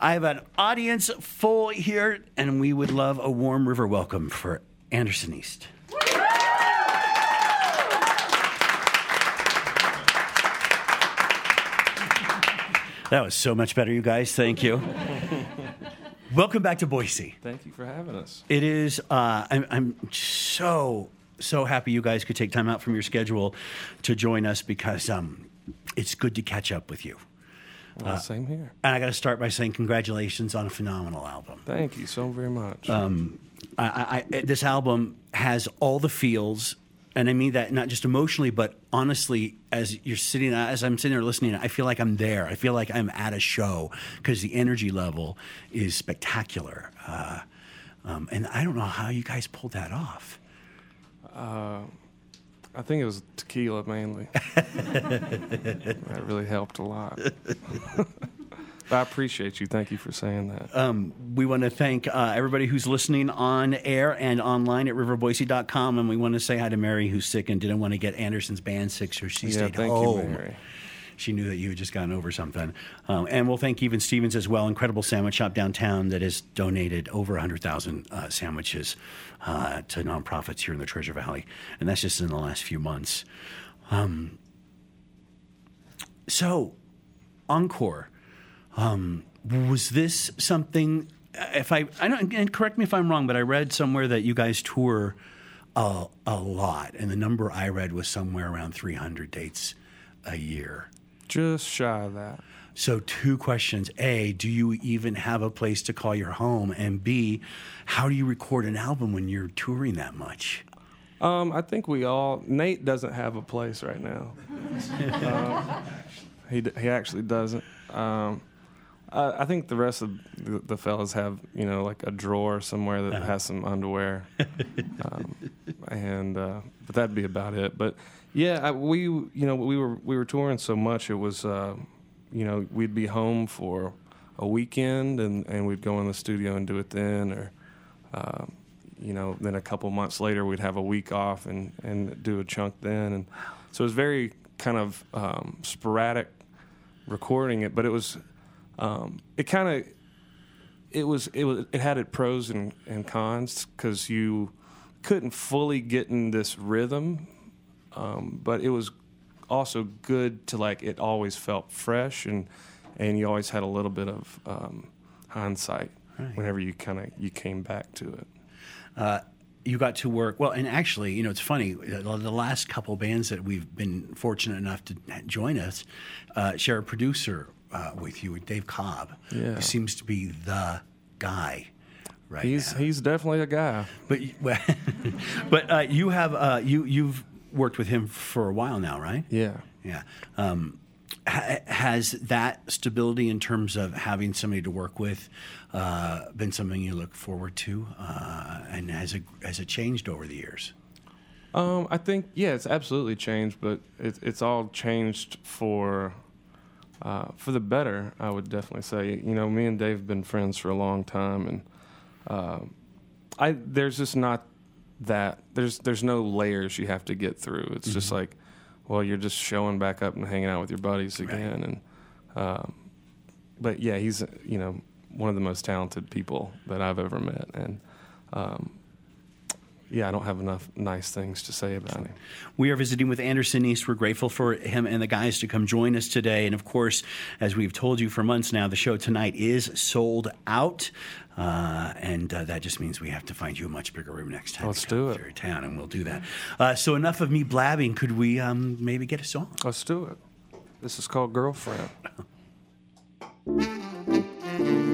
I have an audience full here, and we would love a warm river welcome for Anderson East. That was so much better, you guys. Thank you. Welcome back to Boise. Thank you for having us. It is. Uh, I'm, I'm so so happy you guys could take time out from your schedule to join us because um, it's good to catch up with you. Well, same here. And I got to start by saying congratulations on a phenomenal album. Thank you so very much. Um, I, I, this album has all the feels, and I mean that not just emotionally, but honestly. As you're sitting, as I'm sitting there listening, I feel like I'm there. I feel like I'm at a show because the energy level is spectacular. Uh, um, and I don't know how you guys pulled that off. Uh, I think it was tequila mainly. that really helped a lot. I appreciate you. Thank you for saying that. Um, we want to thank uh, everybody who's listening on air and online at riverboise.com. And we want to say hi to Mary, who's sick and didn't want to get Anderson's band sick, so she yeah, stayed thank home. you, Mary. She knew that you had just gotten over something. Um, and we'll thank Even Stevens as well, incredible sandwich shop downtown that has donated over 100,000 uh, sandwiches uh, to nonprofits here in the Treasure Valley. And that's just in the last few months. Um, so, Encore, um, was this something? If I, I don't, and correct me if I'm wrong, but I read somewhere that you guys tour a, a lot, and the number I read was somewhere around 300 dates a year. Just shy of that. So, two questions. A, do you even have a place to call your home? And B, how do you record an album when you're touring that much? Um, I think we all. Nate doesn't have a place right now. um, he he actually doesn't. Um, I, I, think the rest of the, the, fellas have you know like a drawer somewhere that uh-huh. has some underwear, um, and uh, but that'd be about it. But yeah, I, we you know we were we were touring so much it was uh, you know we'd be home for a weekend and, and we'd go in the studio and do it then or uh, you know then a couple months later we'd have a week off and, and do a chunk then. And so it was very kind of um, sporadic recording it but it was um, it kind of it was it was it had its pros and, and cons because you couldn't fully get in this rhythm um, but it was also good to like it always felt fresh and and you always had a little bit of um, hindsight right. whenever you kind of you came back to it. Uh, you got to work well, and actually, you know, it's funny. The last couple bands that we've been fortunate enough to join us uh, share a producer uh, with you, Dave Cobb, yeah. who seems to be the guy. Right he's now. he's definitely a guy. But but uh, you have uh, you you've worked with him for a while now, right? Yeah. Yeah. Um, ha- has that stability in terms of having somebody to work with uh, been something you look forward to, uh, and has it has it changed over the years? Um, I think yeah, it's absolutely changed, but it, it's all changed for uh, for the better. I would definitely say. You know, me and Dave have been friends for a long time, and uh, I there's just not that there's there's no layers you have to get through. It's mm-hmm. just like, well, you're just showing back up and hanging out with your buddies again. Right. And um, but yeah, he's you know one of the most talented people that I've ever met, and um, yeah, I don't have enough nice things to say about him. We are visiting with Anderson East. We're grateful for him and the guys to come join us today. And of course, as we've told you for months now, the show tonight is sold out. Uh, and uh, that just means we have to find you a much bigger room next time. Let's do it. Your town, and we'll do that. Uh, so enough of me blabbing. Could we um, maybe get a song? Let's do it. This is called Girlfriend.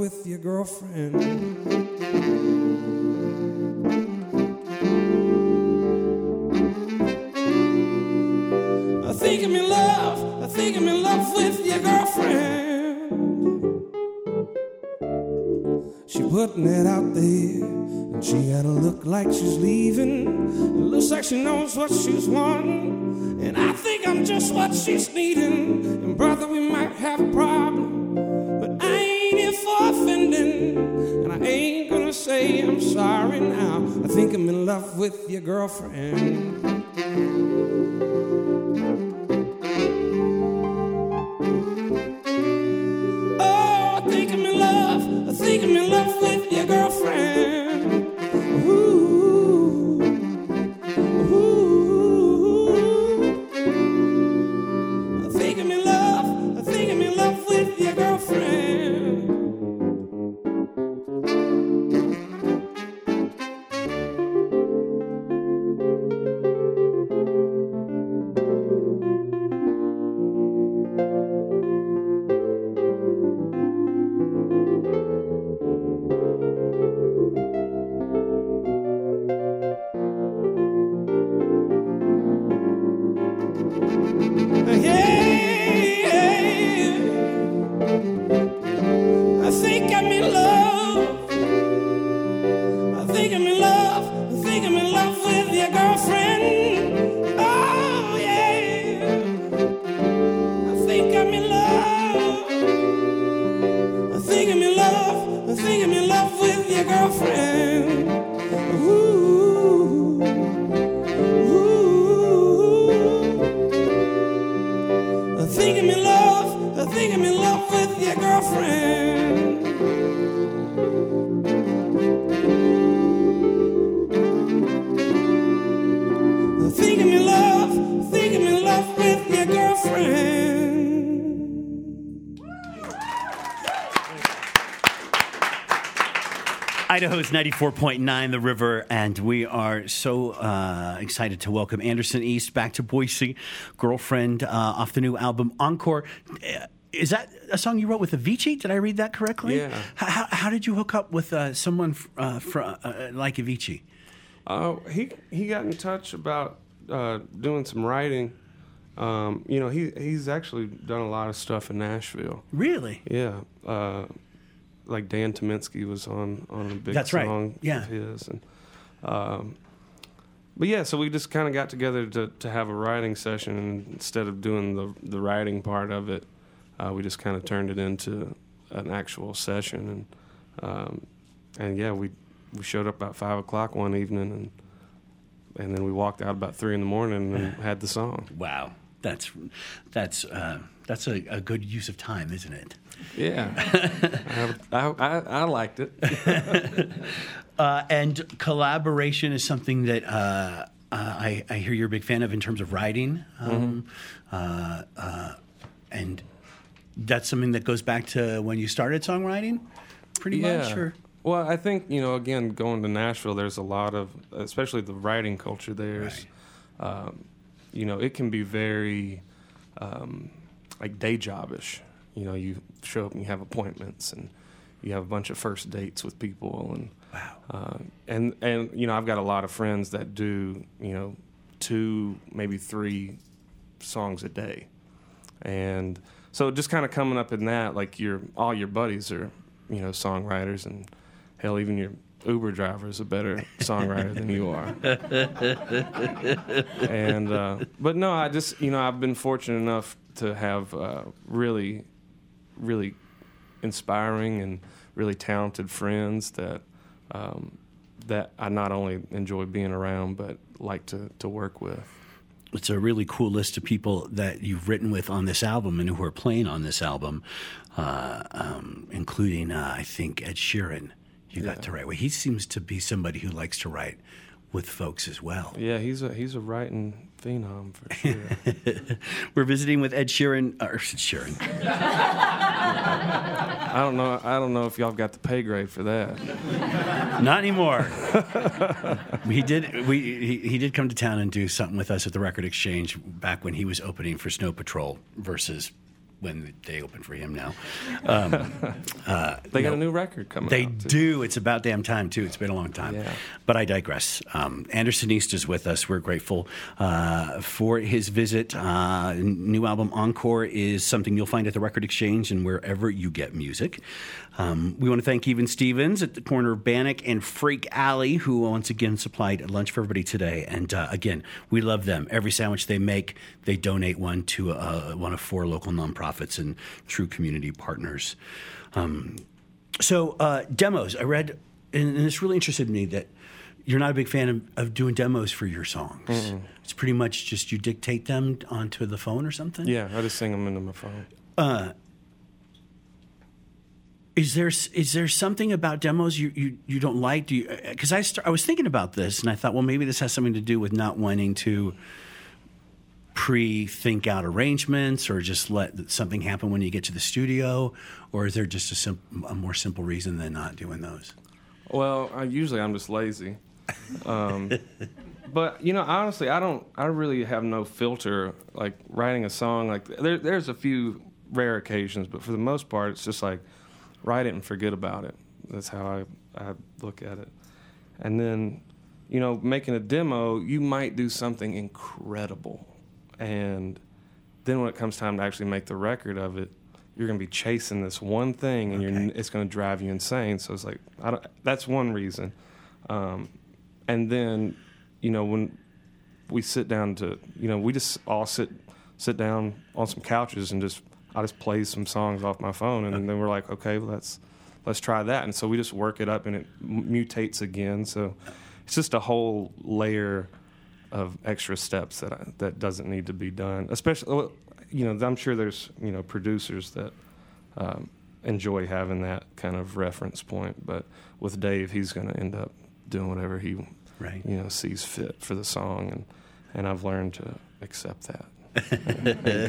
with your girlfriend. I think I'm in love. I think I'm in love with your girlfriend. She putting it out there, and she gotta look like she's leaving. It looks like she knows what she's wanting, and I think I'm just what she's needing. And brother, we I'm sorry now. I think I'm in love with your girlfriend. Idaho's 94.9 The River, and we are so uh, excited to welcome Anderson East back to Boise, girlfriend uh, off the new album Encore. Uh, Is that a song you wrote with Avicii? Did I read that correctly? Yeah. How, how did you hook up with uh, someone f- uh, fr- uh, like Avicii? Uh, he he got in touch about uh, doing some writing. Um, you know, he he's actually done a lot of stuff in Nashville. Really? Yeah, uh, like Dan Tyminski was on on a big That's right, song yeah. of his, and um, but yeah, so we just kind of got together to to have a writing session, and instead of doing the the writing part of it, uh, we just kind of turned it into an actual session, and um, and yeah, we we showed up about five o'clock one evening, and and then we walked out about three in the morning and had the song. Wow. That's that's uh, that's a, a good use of time, isn't it? Yeah, I, I, I, liked it. Uh, and collaboration is something that uh, uh, I, I hear you're a big fan of in terms of writing. Um, uh, uh, and that's something that goes back to when you started songwriting, pretty much? Or? Well, I think you know, again, going to Nashville, there's a lot of, especially the writing culture there. is, Um, you know, it can be very um, like day jobish. You know, you show up and you have appointments, and you have a bunch of first dates with people, and Wow. uh, and and you know, I've got a lot of friends that do you know two, maybe three songs a day, and so just kind of coming up in that, like your all your buddies are you know songwriters, and hell, even your Uber driver is a better songwriter than you are. and uh, but no, I just you know I've been fortunate enough to have uh, really, really inspiring and really talented friends that um, that I not only enjoy being around but like to to work with. It's a really cool list of people that you've written with on this album and who are playing on this album, uh, um, including, uh, I think, Ed Sheeran. You got to write with. He seems to be somebody who likes to write with folks as well. Yeah, he's a he's a writing phenom for sure. We're visiting with Ed Sheeran, or Sheeran. I don't know I don't know if y'all got the pay grade for that. Not anymore. he did. We he, he did come to town and do something with us at the Record Exchange back when he was opening for Snow Patrol versus when they open for him now. They got a new record coming They do. It's about damn time too. It's been a long time. Yeah. But I digress. Um, Anderson East is with us. We're grateful uh, for his visit. Uh, new album Encore is something you'll find at the Record Exchange and wherever you get music. Um, we want to thank Even Stevens at the corner of Bannock and Freak Alley, who once again supplied lunch for everybody today. And uh, again, we love them. Every sandwich they make, they donate one to uh, one of four local nonprofits and true community partners. Um, so uh, demos, I read, and, and this really interested me that you're not a big fan of, of doing demos for your songs. It's pretty much just you dictate them onto the phone or something. Yeah, I just sing them into my phone. Is there is there something about demos you, you, you don't like? Do you? Because I start, I was thinking about this and I thought, well, maybe this has something to do with not wanting to pre-think out arrangements or just let something happen when you get to the studio, or is there just a, sim- a more simple reason than not doing those? Well, I, usually I'm just lazy. Um, but you know, honestly, I don't. I really have no filter. Like writing a song, like there, there's a few rare occasions, but for the most part, it's just like write it and forget about it. That's how I, I look at it. And then, you know, making a demo, you might do something incredible, and then when it comes time to actually make the record of it, you're going to be chasing this one thing, and you're, Okay. it's going to drive you insane. So it's like I don't, that's one reason. Um, and then, you know, when we sit down to, you know, we just all sit sit down on some couches and just I just play some songs off my phone, and then we're like, okay, well, let's let's try that, and so we just work it up, and it mutates again. So it's just a whole layer of extra steps that I, that doesn't need to be done. Especially, you know, I'm sure there's you know producers that um, enjoy having that kind of reference point, but with Dave, he's going to end up doing whatever he Right. you know sees fit for the song, and and I've learned to accept that. and,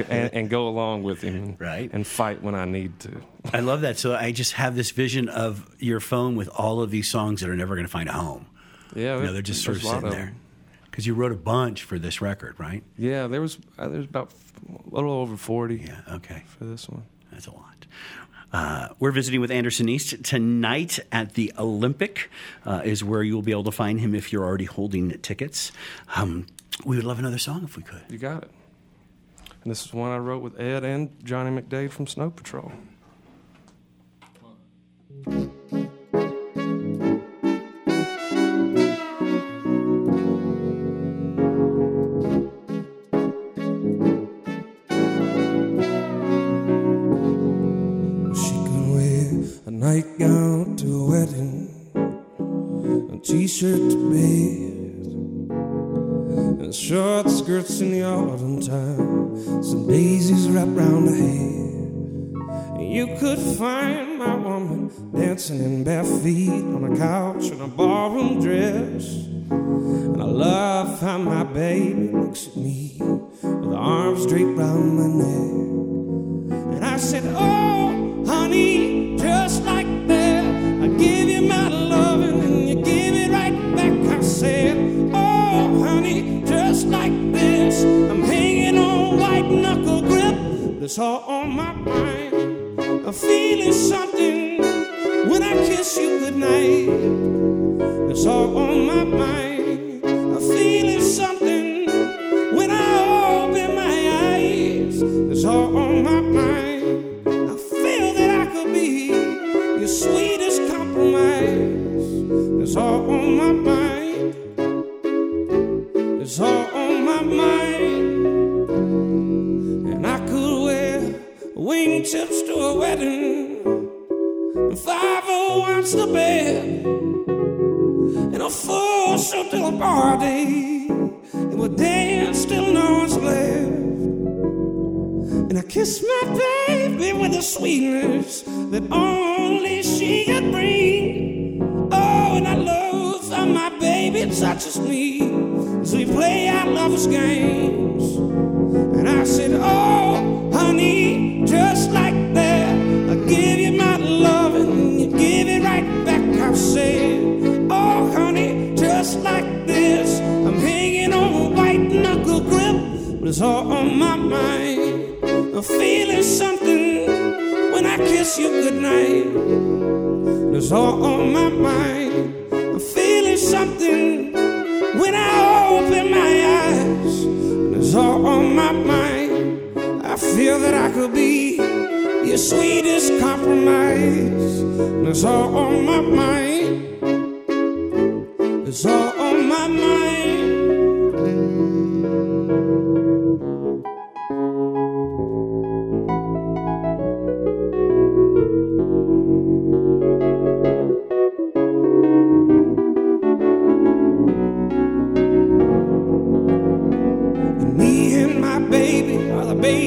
and, and go along with him and, Right. and fight when I need to. I love that. So I just have this vision of your phone with all of these songs that are never going to find a home. Yeah, You know, they're just sort of there's a lot sitting there. Because you wrote a bunch for this record, right? Yeah, there was uh, there's about a little over forty Yeah. Okay. for this one. That's a lot. Uh, we're visiting with Anderson East tonight at the Olympic, uh, is where you will be able to find him if you're already holding tickets. Um, we would love another song if we could. You got it. And this is one I wrote with Ed and Johnny McDaid from Snow Patrol. Nightgown to a wedding, a t-shirt to bed, and short skirts in the autumn time, some daisies wrapped round her head. You could find my woman dancing in bare feet on a couch in a ballroom dress. And I love how my baby looks at me with arms draped round my neck. And I said, Oh, honey, just like It's all on my mind. I'm feeling something when I kiss you goodnight. It's all on my mind. I'm feeling something when I open my eyes. It's all on my mind. Show it's all on my mind. I'm feeling something when I kiss you goodnight. It's all on my mind. I'm feeling something when I open my eyes. It's all on my mind. I feel that I could be your sweetest compromise. It's all on my mind. It's all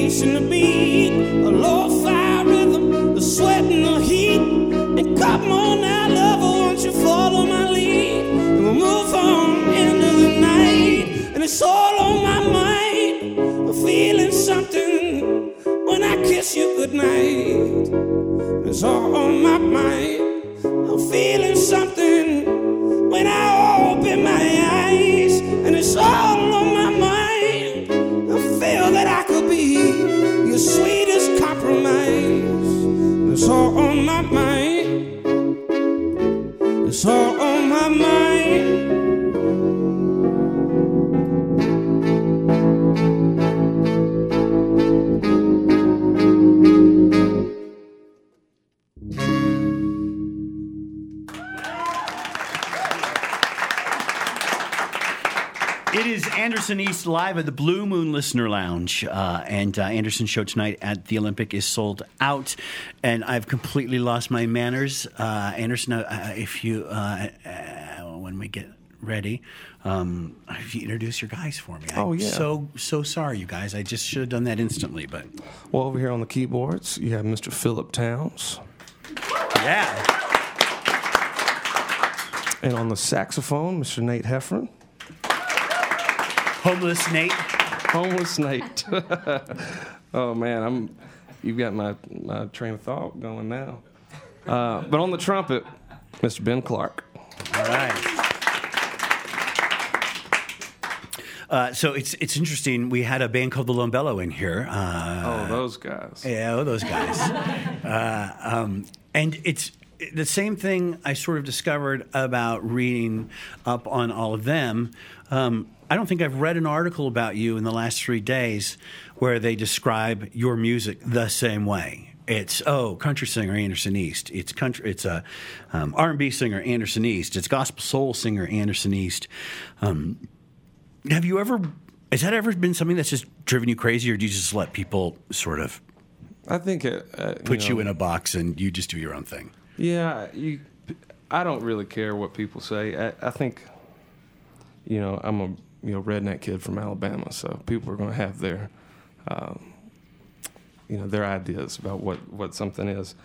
are the beat, a lo-fi rhythm, the sweat and the heat. And come on now, lover, won't you follow my lead? And we'll move on into the night. And it's all on my mind. I'm feeling something when I kiss you goodnight. It's all on my mind. I'm feeling something when I open my eyes, and it's all It is Anderson East live at the Blue Moon Listener Lounge, uh, and uh, Anderson's show tonight at the Olympic is sold out, and I've completely lost my manners. Uh, Anderson, uh, if you uh, uh, when we get ready, um, if you introduce your guys for me, Oh, I'm yeah. so so sorry, you guys. I just should have done that instantly, but Well, over here on the keyboards, you have Mr. Philip Towns. yeah. And on the saxophone, Mr. Nate Heffron. Homeless Nate. Homeless Nate. oh man, I'm. You've got my, my train of thought going now. Uh, but on the trumpet, Mr. Ben Clark. All right. Uh, so it's it's interesting. We had a band called the Lone Bellow in here. Uh, Oh, those guys. Yeah, oh, those guys. uh, um, and it's the same thing I sort of discovered about reading up on all of them. Um, I don't think I've read an article about you in the last three days where they describe your music the same way. It's oh, country singer Anderson East. It's country. It's a um, R and B singer Anderson East. It's gospel soul singer Anderson East. Um, have you ever? Has that ever been something that's just driven you crazy, or do you just let people sort of I think it uh, put you, know, in a box and you just do your own thing. Yeah, you. I don't really care what people say. I, I think, you know, I'm a you know redneck kid from Alabama, so people are going to have their, um, you know, their ideas about what what something is.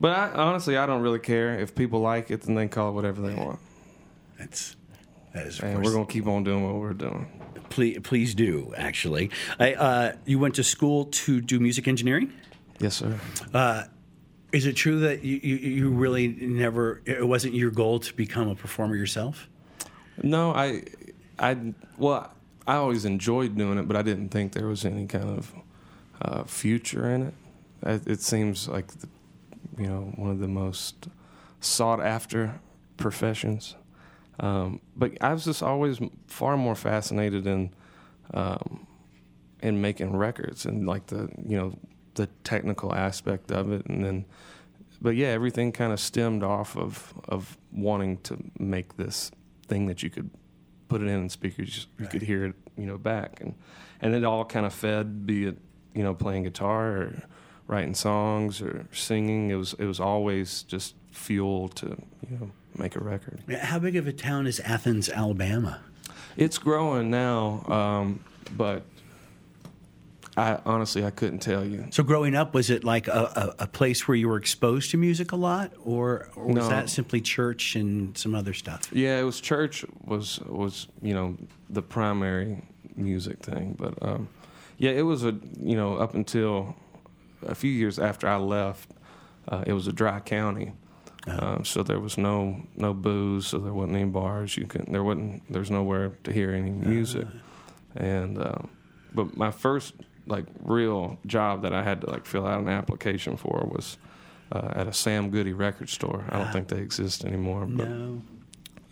But I, honestly, I don't really care if people like it, then they can call it whatever they want, That's that is. And we're going to keep on doing what we're doing. please, please do. Actually, I, uh, you went to school to do music engineering. Yes, sir. Is it true that you, you, you really never? It wasn't your goal to become a performer yourself. No, I, I well, I always enjoyed doing it, but I didn't think there was any kind of uh, future in it. It, seems like, the, you know, one of the most sought after professions. Um, but I was just always far more fascinated in, um, in making records and like the you know the technical aspect of it, and then. But yeah, everything kind of stemmed off of of wanting to make this thing that you could put it in and speakers you could hear it you know back. And and it all kind of fed be it you know playing guitar or writing songs or singing. It was it was always just fuel to you know make a record. How big of a town is Athens, Alabama? it's growing now um, but I honestly I couldn't tell you So, growing up, was it like a, a, a place where you were exposed to music a lot, or, or was No. that simply church and some other stuff? Yeah, it was church was was you know the primary music thing, but um, yeah, it was a you know up until a few years after I left, uh, it was a dry county, um, so there was no no booze, so there wasn't any bars. You could there wasn't there's nowhere to hear any music, and um, but my first like real job that I had to like fill out an application for was uh, at a Sam Goody record store. I don't think they exist anymore. But, No.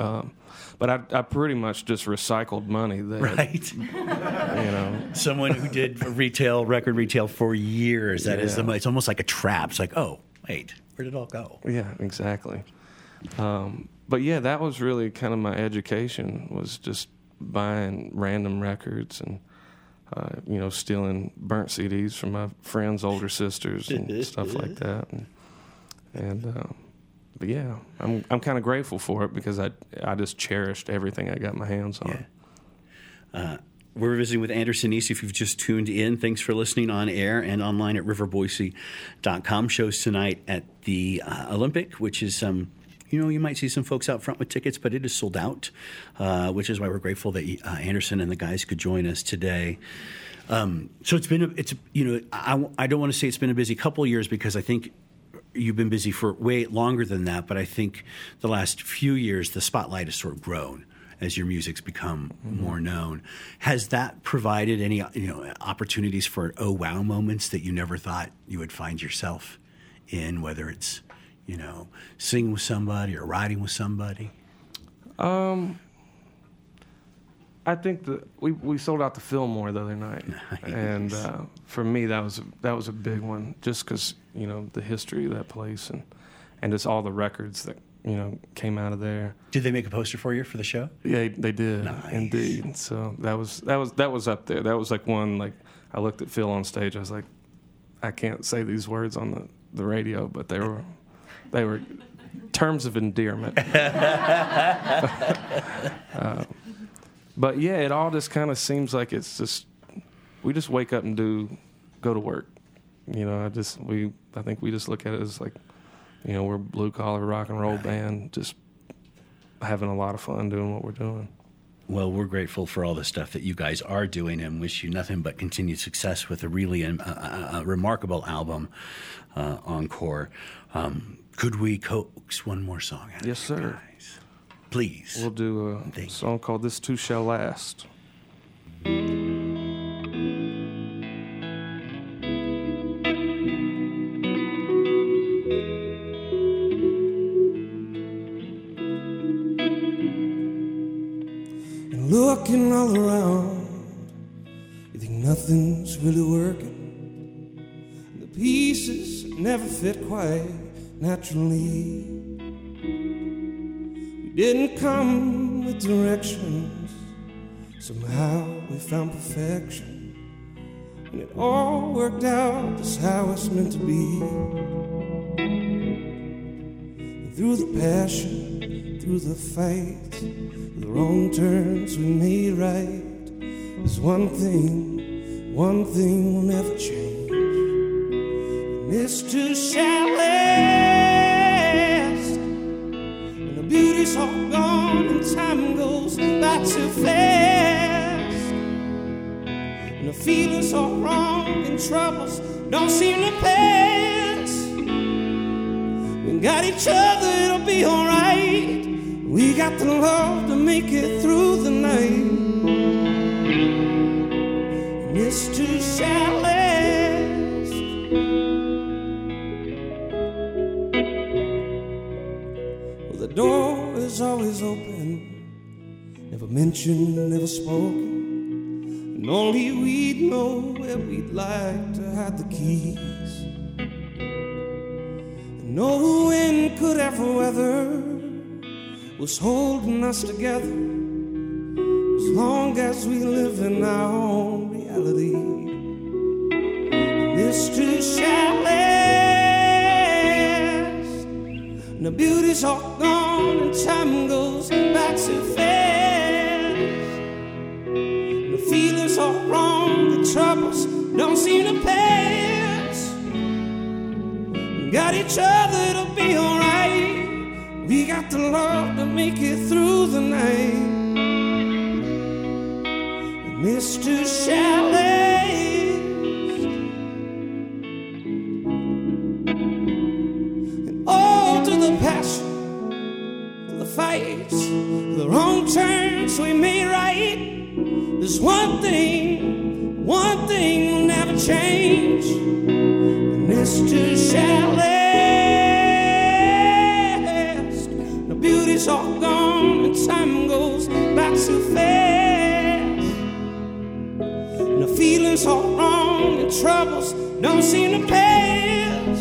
um, but I, I pretty much just recycled money that Right. you know. Someone who did retail, record retail for years. That is Yeah. the, it's almost like a trap. It's like, oh, wait, where did it all go? Yeah, exactly. Um, but yeah, that was really kind of my education was just buying random records and uh, you know stealing burnt CDs from my friends' older sisters and stuff like that. And, and um, but yeah, I'm I'm kind of grateful for it because I I just cherished everything I got my hands on. Yeah. We're visiting with Anderson East. If you've just tuned in, thanks for listening on air and online at riverboise.com. Shows tonight at the uh, Olympic, which is um, you know, you might see some folks out front with tickets, but it is sold out, uh, which is why we're grateful that uh, Anderson and the guys could join us today. Um, so it's been, a, it's you know, I, I don't want to say it's been a busy couple of years because I think you've been busy for way longer than that. But I think the last few years the spotlight has sort of grown as your music's become more known. Has that provided any you know opportunities for oh wow moments that you never thought you would find yourself in, whether it's you know singing with somebody or riding with somebody? Um, I think that we we sold out the Fillmore the other night, and uh, for me that was that was a big one, just because you know the history of that place and and just all the records that you know came out of there. Did they make a poster for you for the show? Yeah, they did Nice. indeed. So that was that was that was up there. That was like one like I looked at Phil on stage. I was like, I can't say these words on the the radio, but they were they were terms of endearment. Uh, but yeah, it all just kind of seems like it's just we just wake up and do go to work. You know, I just we I think we just look at it as like, you know, we're blue collar rock and roll band, just having a lot of fun doing what we're doing. Well, we're grateful for all the stuff that you guys are doing and wish you nothing but continued success with a really a, a remarkable album, uh, Encore. Um, could we coax one more song out of Yes, you sir. guys? Please. We'll do a Thank you. song called "This Too Shall Last." and looking all around. You think nothing's really working. The pieces never fit quite naturally. We didn't come with directions. Somehow we found perfection. And it all worked out just how it's meant to be. And through the passion, through the fight, the wrong turns we made right. There's one thing, one thing will never change. And shall beauty's all gone and time goes by too fast. And the feelings all wrong and troubles don't seem to pass. We got each other, it'll be alright. We got the love to make it through the night. And this too shall last. Well, the door is always open, never mentioned, never spoken. And only we'd know where we'd like to hide the keys. And no wind could ever weather was holding us together as long as we live in our own reality. And this too shall last. The beauty's all gone and time goes by too fast. The feelings all wrong, the troubles don't seem to pass. We got each other, it'll be alright. We got the love to make it through the night. And this too shall we made right. There's one thing, one thing will never change, and last. The beauty's all gone, and time goes by too fast. And the feelings all wrong, and troubles don't seem to pass.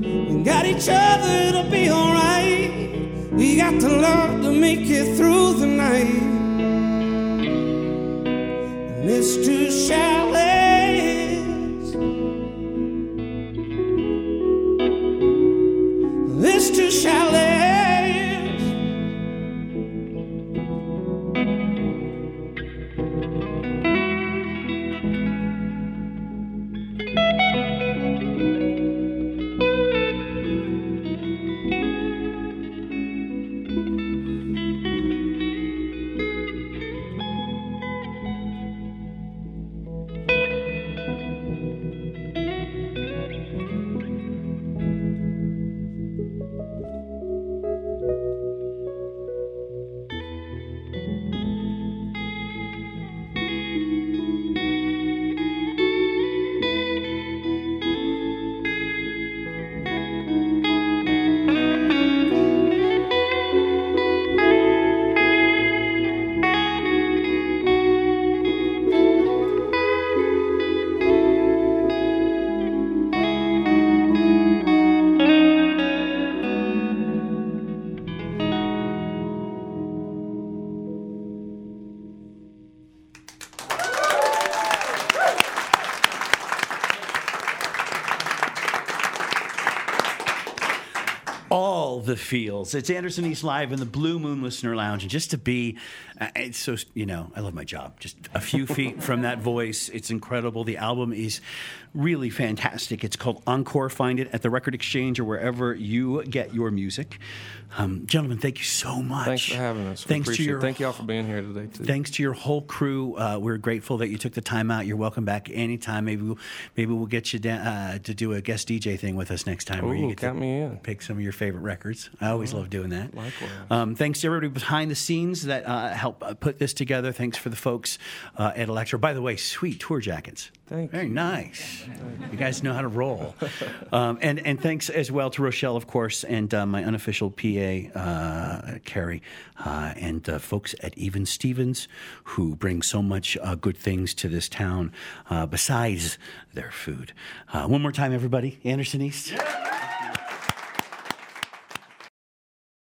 We got each other to be alright. We got the love to make it through the night. And this too shall last. This too the feels. It's Anderson East Live in the Blue Moon Listener Lounge. And just to be, it's so, you know, I love my job. Just a few feet from that voice. It's incredible. The album is really fantastic. It's called Encore. Find it at the Record Exchange or wherever you get your music. Um, gentlemen, thank you so much. Thanks for having us. Thanks to your it. Thank you all for being here today too. Thanks to your whole crew. Uh, we're grateful that you took the time out. You're welcome back anytime. Maybe we'll, maybe we'll get you down, uh, to do a guest DJ thing with us next time. where you get count me in. Pick some of your favorite records. I always love doing that. Likewise. Um, thanks to everybody behind the scenes that uh, help uh, put this together. Thanks for the folks uh, at Elektra. By the way, sweet tour jackets. Thank Very you. nice. You guys know how to roll. um, and and thanks as well to Rochelle, of course, and uh, my unofficial PA, uh, Carrie, uh, and uh, folks at Even Stevens, who bring so much uh, good things to this town uh, besides their food. Uh, one more time, everybody. Anderson East.